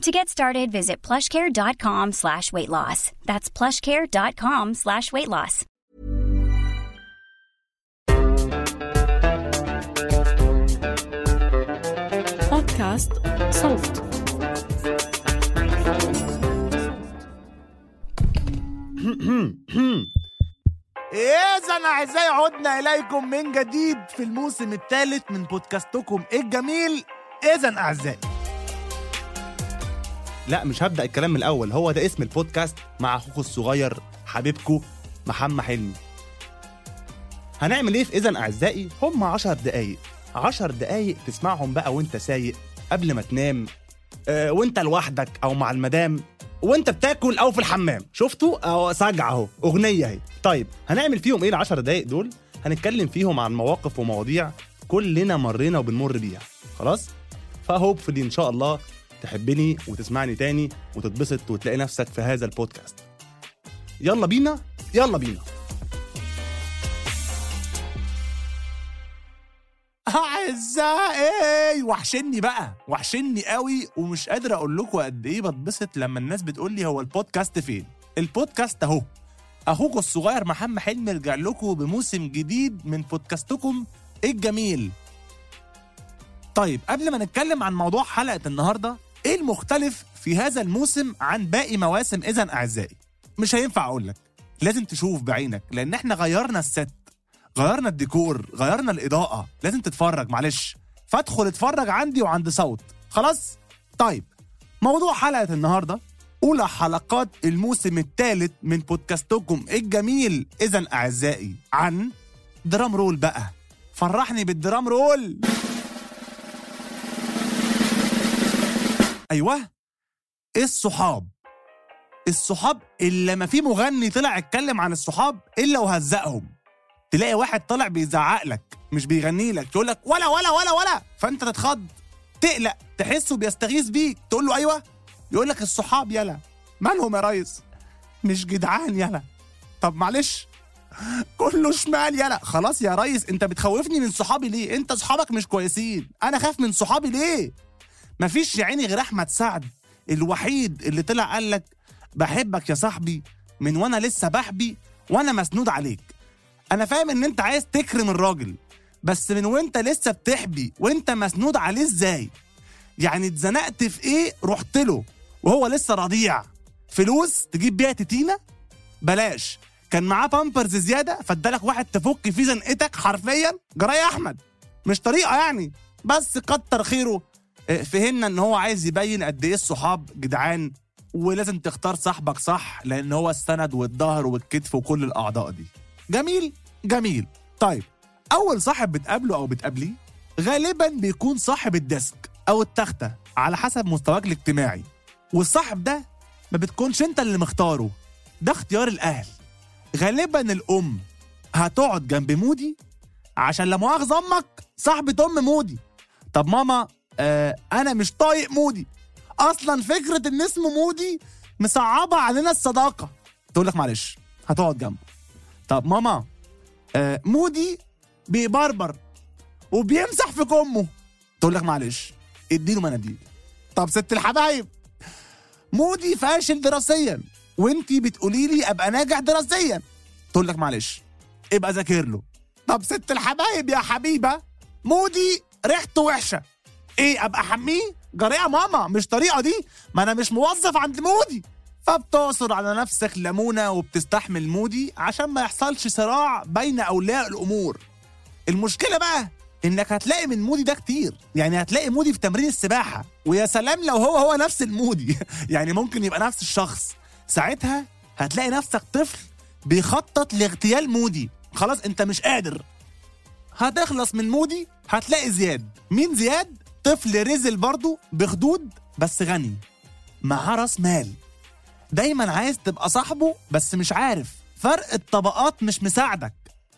To get started, visit plushcare.com slash weight loss. That's plushcare.com slash weight loss. بودكاست صوت إذا أعزائي عدنا إليكم من جديد في الموسم الثالث من بودكاستكم الجميل إذا أعزائي لا مش هبدأ الكلام من الأول. هو ده اسم البودكاست مع أخوكم الصغير حبيبكم محمد حلمي. هنعمل إيه في إذا أعزائي هم عشر دقايق. عشر دقايق تسمعهم بقى وأنت سايق قبل ما تنام آه وأنت لوحدك أو مع المدام وأنت بتاكل أو في الحمام. شفتوا؟ أو سجع أهو. أغنية أهي. طيب هنعمل فيهم إيه العشر دقايق دول؟ هنتكلم فيهم عن مواقف ومواضيع كلنا مرينا وبنمر بيها. خلاص؟ فهوبفلي إن شاء الله. تحبني وتسمعني تاني وتتبسط وتلاقي نفسك في هذا البودكاست. يلا بينا يلا بينا. أعزائي وحشني بقى وحشني قوي ومش قادر أقول لكم قد إيه بتبسط لما الناس بتقول لي هو البودكاست فين. البودكاست أهو. أخوكم الصغير محمد حلمي رجع لكم بموسم جديد من بودكاستكم الجميل. طيب قبل ما نتكلم عن موضوع حلقة النهاردة إيه المختلف في هذا الموسم عن باقي مواسم اذا أعزائي؟ مش هينفع أقول لك. لازم تشوف بعينك لأن إحنا غيرنا ال set غيرنا الديكور غيرنا الإضاءة. لازم تتفرج معلش. فادخل اتفرج عندي وعند صوت. خلاص؟ طيب موضوع حلقة النهاردة. أولى حلقات الموسم الثالث من بودكاستكم الجميل إذا أعزائي عن drum roll بقى. فرحني بال drum roll أيوه. الصحاب. الصحاب اللي ما في مغني طلع اتكلم عن الصحاب إلا وهزقهم. تلاقي واحد طالع بيزعق لك مش بيغني لك تقول لك ولا ولا ولا ولا. فأنت تتخض تقلق تحسه بيستغيث بيك تقول له أيوه. يقول لك الصحاب يلا. مالهم يا ريس؟ مش جدعان يلا. طب معلش. كله شمال يلا. خلاص يا ريس أنت بتخوفني من صحابي ليه؟ أنت صحابك مش كويسين. أنا خاف من صحابي ليه؟ مفيش يا عيني غير أحمد سعد الوحيد اللي طلع قال لك بحبك يا صاحبي من وأنا لسه بحبي وأنا مسنود عليك. أنا فاهم إن أنت عايز تكرم الراجل بس من وأنت لسه بتحبي وأنت مسنود عليه إزاي؟ يعني اتزنقت في إيه؟ رحت له وهو لسه رضيع. فلوس تجيب بيها تتينة؟ بلاش. كان معاه بامبرز زيادة فادالك واحد تفك فيه زنقتك حرفيا جراي أحمد. مش طريقة يعني بس كتر خيره فهمنا إن هو عايز يبين قد إيه الصحاب جدعان ولازم تختار صاحبك صح لأن هو السند والظهر والكتف وكل الأعضاء دي. جميل؟ جميل. طيب أول صاحب بتقابله أو بتقابليه غالبا بيكون صاحب الديسك أو التخته على حسب مستواك الاجتماعي والصاحب ده ما بتكونش أنت اللي مختاره ده اختيار الأهل. غالبا الأم هتقعد جنب مودي عشان لا مؤاخذة أمك صاحبة أم مودي. طب ماما آه أنا مش طايق مودي. أصلا فكرة إن اسمه مودي مصعبة علينا الصداقة. تقول لك معلش هتقعد جنبه. طب ماما آه مودي بيبربر وبيمسح في كمه. تقول لك معلش اديله مناديل. طب ست الحبايب مودي فاشل دراسيا وإنتي بتقولي لي أبقى ناجح دراسيا. تقول لك معلش ابقى ذاكر له. طب ست الحبايب يا حبيبة مودي ريحته وحشة. إيه ابقى حميه جرى إيه يا ماما مش طريقة دي. ما أنا مش موظف عند مودي. فبتعصر على نفسك ليمونة وبتستحمل مودي عشان ما يحصلش صراع بين أولياء الأمور. المشكلة بقى إنك هتلاقي من مودي ده كتير. يعني هتلاقي مودي في تمرين السباحة. ويا سلام لو هو هو نفس المودي. يعني ممكن يبقى نفس الشخص. ساعتها هتلاقي نفسك طفل بيخطط لاغتيال مودي. خلاص انت مش قادر. هتخلص من مودي هتلاقي زياد. مين زياد؟ طفل رزل برضه بخدود بس غني معاه راس مال. دايما عايز تبقى صاحبه بس مش عارف فرق الطبقات مش مساعدك.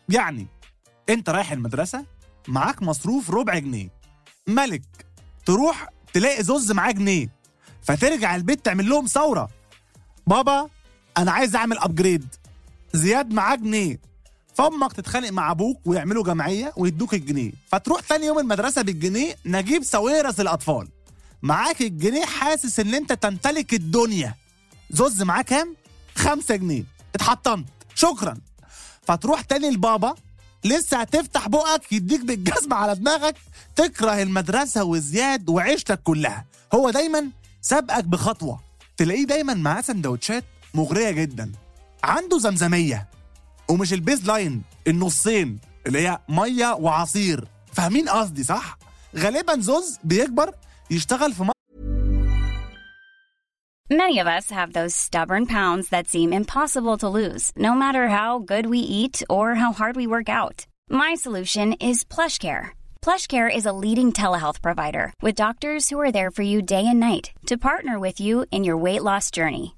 يعني انت رايح المدرسة معاك مصروف ربع جنيه. ملك تروح تلاقي زوز معاه جنيه. فترجع البيت تعمل لهم ثورة. بابا أنا عايز أعمل ابجريد زياد معاه جنيه. فامك تتخانق مع أبوك ويعملوا جمعية ويدوك الجنيه. فتروح تاني يوم المدرسة بالجنيه نجيب ساويرس الاطفال معاك الجنيه حاسس إن أنت تمتلك الدنيا. زوز معاه كام؟ خمسة جنيه. اتحطمت. شكرا. فتروح تاني لبابا. لسه هتفتح بقك يديك بالجزمة على دماغك. تكره المدرسة وزياد وعيشتك كلها. هو دايما سابقك بخطوة. تلاقيه دايما معاه سندوتشات مغرية جدا. عنده زمزمية. ومش البيز لاين النصين اللي هي مية وعصير فاهمين قصدي صح؟ غالبا زوز بيكبر يشتغل في Many of us have those stubborn pounds that seem impossible to lose, no matter how good we eat or how hard we work out. My solution is PlushCare. PlushCare is a leading telehealth provider with doctors who are there for you day and night to partner with you in your weight loss journey.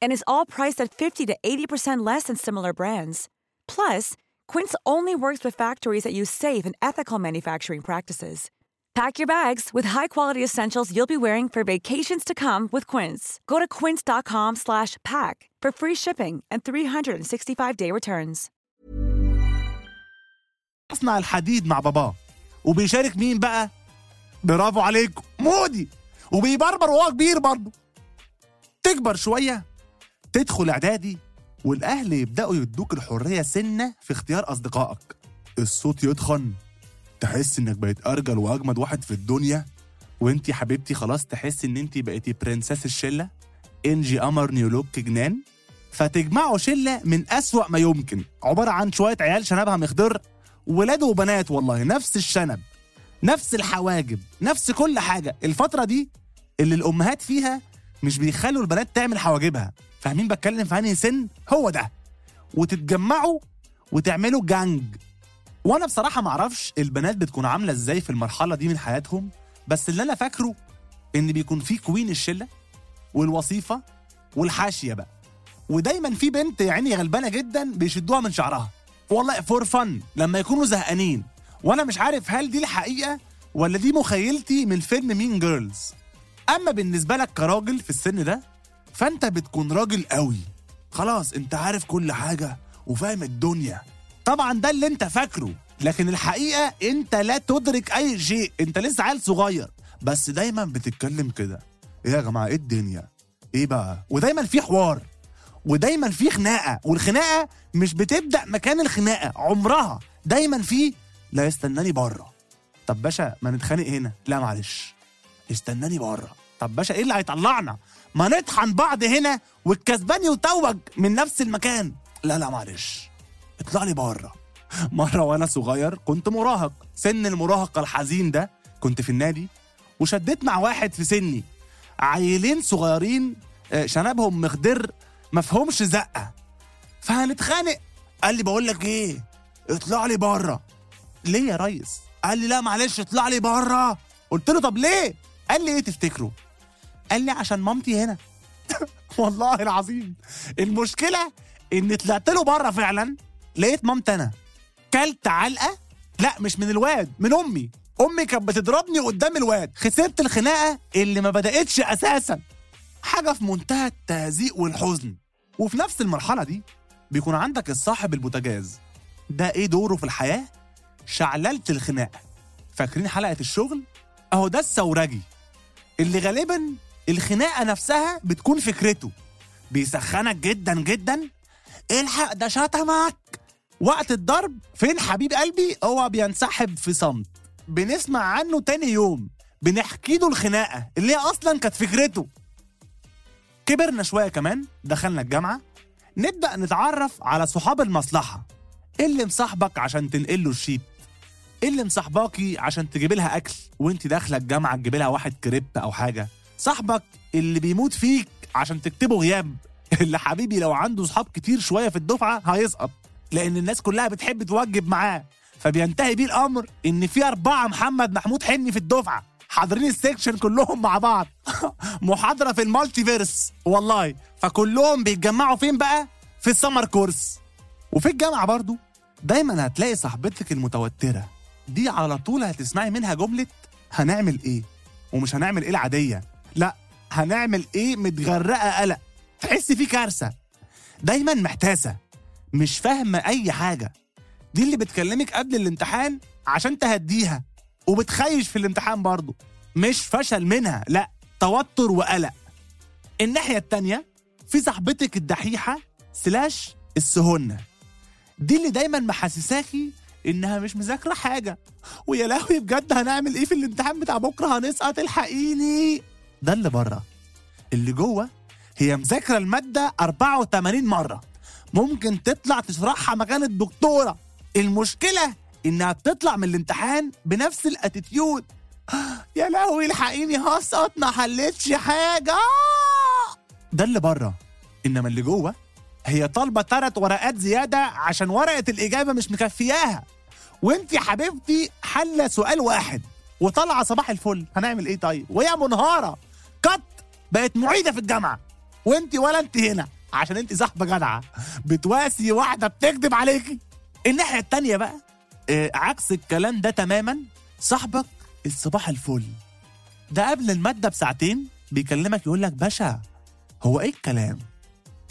And is all priced at 50 to 80% less than similar brands. Plus, Quince only works with factories that use safe and ethical manufacturing practices. Pack your bags with high-quality essentials you'll be wearing for vacations to come with Quince. Go to quince.com slash pack for free shipping and 365-day returns. يصنع الحديد مع باباه وبيشارك مين بقى؟ برافو عليكم مودي وبيبربر وهو كبير برضه تكبر شوية تدخل إعدادي والأهل يبدأوا يدوك الحرية سنة في اختيار أصدقائك. الصوت يتخن. تحس إنك بقيت أرجل وأجمد واحد في الدنيا. وانتي حبيبتي خلاص تحس إن انتي بقيتي برنسس الشلة. انجي قمر نيولوك جنان. فتجمعوا شلة من أسوأ ما يمكن. عبارة عن شوية عيال شنبها مخضر. ولاد وبنات والله نفس الشنب نفس الحواجب نفس كل حاجة. الفترة دي اللي الأمهات فيها مش بيخلوا البنات تعمل حواجبها. فاهمين بتكلم في انهي سن؟ هو ده. وتتجمعوا وتعملوا جانج. وأنا بصراحة معرفش البنات بتكون عاملة إزاي في المرحلة دي من حياتهم بس اللي أنا فاكره ان بيكون في كوين الشلة والوصيفة والحاشية بقى. ودايما في بنت يعني غلبانة جدا بيشدوها من شعرها. والله for fun لما يكونوا زهقانين. وأنا مش عارف هل دي الحقيقة ولا دي مخيلتي من فيلم Mean Girls أما بالنسبة لك كراجل في السن ده فانت بتكون راجل قوي. خلاص انت عارف كل حاجة وفاهم الدنيا. طبعا ده اللي انت فاكره لكن الحقيقة انت لا تدرك أي شيء. انت لسه عيل صغير بس دايما بتتكلم كده. إيه يا جماعة؟ إيه الدنيا؟ إيه بقى؟ ودايما في حوار ودايما في خناقة والخناقة مش بتبدأ مكان الخناقة عمرها. دايما في لا يستناني بره. طب باشا ما نتخانق هنا. لا معلش. استناني بره. طب باشا إيه اللي هيطلعنا؟ ما نطحن بعض هنا والكسبان يتوج من نفس المكان. لا لا معلش. اطلع لي بره. مرة وأنا صغير كنت مراهق. سن المراهقه الحزين ده كنت في النادي وشديت مع واحد في سني. عيلين صغيرين آه، شنبهم مخضر مفهومش زقة. فهنتخانق. قال لي بقول لك إيه؟ اطلع لي بره. ليه يا ريس؟ قال لي لا معلش اطلع لي بره. قلت له طب ليه؟ قال لي إيه تفتكروا قال لي عشان مامتي هنا. والله العظيم. المشكلة ان طلعت له بره فعلا لقيت مامتي أنا. كلت علقة لا مش من الواد من أمي. أمي كانت بتضربني قدام الواد. خسرت الخناقة اللي ما بدأتش أساسا. حاجة في منتهى التهزيء والحزن. وفي نفس المرحلة دي بيكون عندك الصاحب البوتاجاز. ده إيه دوره في الحياة؟ شعللة الخناقة. فاكرين حلقة الشغل؟ أهو ده الثورجي. اللي غالبا الخناقة نفسها بتكون فكرته. بيسخنك جدا جدا. الحق ده شتمك وقت الضرب فين حبيب قلبي؟ هو بينسحب في صمت. بنسمع عنه تاني يوم. بنحكي له الخناقة اللي هي أصلا كانت فكرته. كبرنا شوية كمان. دخلنا الجامعة. نبدأ نتعرف على صحاب المصلحة. اللي مصاحبك عشان تنقل له الشيت؟ اللي مصاحباكي عشان تجيب لها أكل؟ وانت داخلة الجامعة تجيب لها واحد كريب أو حاجة. صاحبك اللي بيموت فيك عشان تكتبه غياب. اللي حبيبي لو عنده صحاب كتير شوية في الدفعة هيسقط لأن الناس كلها بتحب توجب معاه. فبينتهي بيه الأمر إن في أربعة محمد محمود حلمي في الدفعة حاضرين ال section كلهم مع بعض. محاضرة في ال multiverse والله. فكلهم بيتجمعوا فين بقى؟ في ال summer course. وفي الجامعة برضو. دايما هتلاقي صاحبتك المتوترة دي على طول هتسمعي منها جملة هنعمل إيه؟ ومش هنعمل إيه العادية؟ لا هنعمل إيه؟ متغرقة قلق. تحس في كارثة. دايما محتاسة. مش فاهمة أي حاجة. دي اللي بتكلمك قبل الامتحان عشان تهديها. وبتخيش في الامتحان برضه. مش فشل منها لا توتر وقلق. الناحية التانية في صاحبتك الدحيحة سلاش السهنة. دي اللي دايما محسساكي إنها مش مذاكرة حاجة. ويا لهوي بجد هنعمل إيه في الامتحان بتاع بكرة؟ هنسقط الحقيني. ده اللي بره. اللي جوه هي مذاكرة المادة 84 مرة. ممكن تطلع تشرحها مكان الدكتورة. المشكلة إنها بتطلع من الامتحان بنفس الأتيتيود. يا لهوي الحقيني هسقط ما حلتش حاجة. ده اللي بره. إنما اللي جوه هي طالبة ثلاث ورقات زيادة عشان ورقة الإجابة مش مكفياها. وانت حبيبتي حلة سؤال واحد. وطالعة صباح الفل. هنعمل إيه طيب؟ وهي منهارة. كت بقت معيدة في الجامعة. وانت ولا انت هنا. عشان انت صاحبة جدعة. بتواسي واحدة بتكذب عليكي. الناحية التانية بقى آه عكس الكلام ده تماما. صاحبك الصباح الفل. ده قبل المادة بساعتين بيكلمك يقول لك باشا هو إيه الكلام؟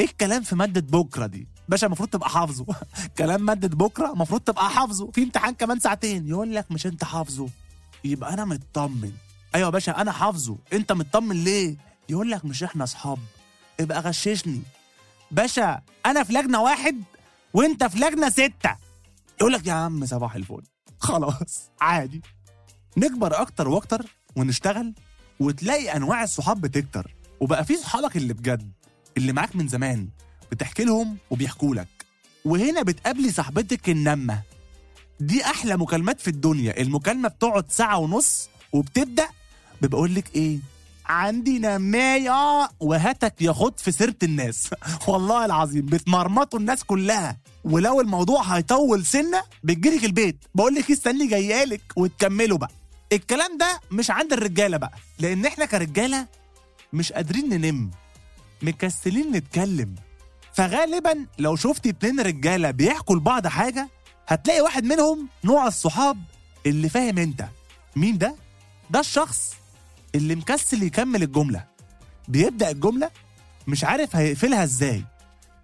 إيه الكلام في مادة بكرة دي؟ باشا المفروض تبقى حافظه. كلام مادة بكرة المفروض تبقى حافظه. في امتحان كمان ساعتين. يقول لك مش أنت حافظه. يبقى أنا مطمن. أيوه يا باشا أنا حافظه. أنت مطمن ليه؟ يقول لك مش إحنا أصحاب. ابقى غششني. باشا أنا في لجنة واحد وأنت في لجنة ستة. يقول لك يا عم صباح الفل. خلاص عادي. نكبر أكتر وأكتر ونشتغل وتلاقي أنواع الصحاب بتكتر. وبقى في صحابك اللي بجد اللي معاك من زمان بتحكي لهم وبيحكوا لك. وهنا بتقابلي صاحبتك النمه دي أحلى مكالمات في الدنيا. المكالمة بتقعد ساعة ونص وبتبدأ ببقول لك إيه؟ عندي نمايه وهاتك ياخد في سيرة الناس. والله العظيم بتمرمطوا الناس كلها. ولو الموضوع هيطول سنة بتجيلك البيت. بقول لك استني جايالك وتكملوا بقى. الكلام ده مش عند الرجالة بقى. لأن إحنا كرجالة مش قادرين ننم. مكسلين نتكلم. فغالبا لو شفتي اتنين رجالة بيحكوا لبعض حاجة هتلاقي واحد منهم نوع الصحاب اللي فاهم أنت. مين ده؟ ده الشخص اللي مكسل يكمل الجملة. بيبدأ الجملة مش عارف هيقفلها إزاي.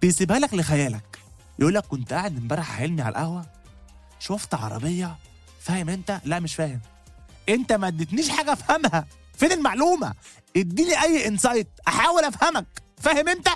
بيسيبها لك لخيالك. يقول لك كنت قاعد امبارح حلمي على القهوة. شفت عربية. فاهم أنت؟ لا مش فاهم. أنت ما اديتنيش حاجة أفهمها. فين المعلومة؟ اديني أي انسايت أحاول أفهمك. فاهم أنت؟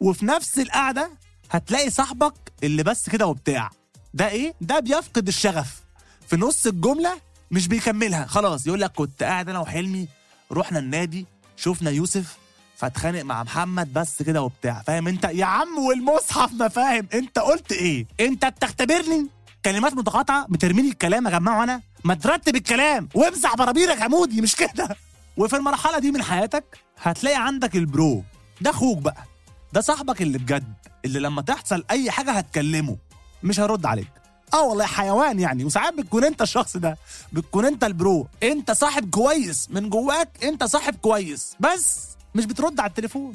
وفي نفس القعدة هتلاقي صاحبك اللي بس كده وبتاع. ده إيه؟ ده بيفقد الشغف. في نص الجملة مش بيكملها. خلاص يقول لك كنت قاعد أنا وحلمي رحنا النادي شفنا يوسف فاتخانق مع محمد بس كده وبتاع. فاهم انت؟ يا عم والمصحف ما فاهم. انت قلت إيه؟ انت بتختبرني. كلمات متقاطعة بترميني الكلام يا جماعة وأنا ما ترتب الكلام. وامسح برابيرك يا مودي مش كده؟ وفي المرحلة دي من حياتك هتلاقي عندك ال bro. ده أخوك بقى. ده صاحبك اللي بجد اللي لما تحصل أي حاجة هتكلمه. مش هيرد عليك. آه والله حيوان يعني. وساعات بتكون انت الشخص ده بتكون انت ال bro. انت صاحب كويس. من جواك انت صاحب كويس. بس مش بترد على التليفون.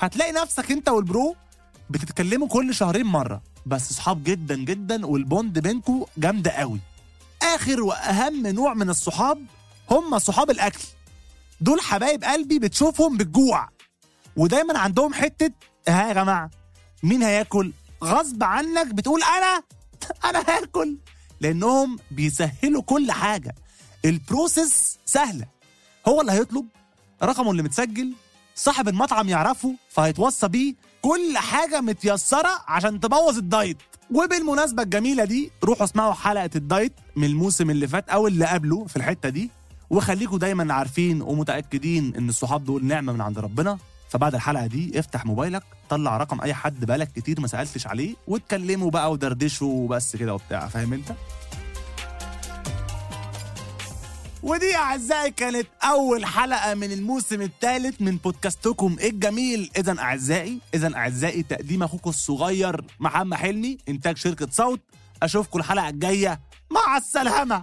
هتلاقي نفسك انت وال bro بتتكلموا كل شهرين مرة. بس صحاب جدا جدا وال bond بينكوا جامدة قوي. آخر وأهم نوع من الصحاب هم صحاب الأكل. دول حبايب قلبي بتشوفهم بالجوع. ودايما عندهم حتة ها يا جماعة مين هياكل؟ غصب عنك بتقول أنا أنا هاكل. لانهم بيسهلوا كل حاجة. ال process سهلة. هو اللي هيطلب رقمه اللي متسجل صاحب المطعم يعرفه فهيتوصى بيه. كل حاجة متيسرة عشان تبوظ الدايت. وبالمناسبة الجميلة دي روحوا اسمعوا حلقة الدايت من الموسم اللي فات أو اللي قبله في الحتة دي. وخليكم دايما عارفين ومتأكدين إن الصحاب دول نعمة من عند ربنا. فبعد الحلقة دي افتح موبايلك طلع رقم أي حد بقالك كتير ما سألتش عليه واتكلموا بقى ودردشوا وبس كده وبتاع فاهم انت؟ ودي أعزائي كانت أول حلقة من الموسم الثالث من بودكاستكم الجميل. اذا أعزائي اذا أعزائي تقديم أخوكم الصغير محمد حلمي إنتاج شركة صوت. أشوفكم الحلقة الجاية. مع السلامة.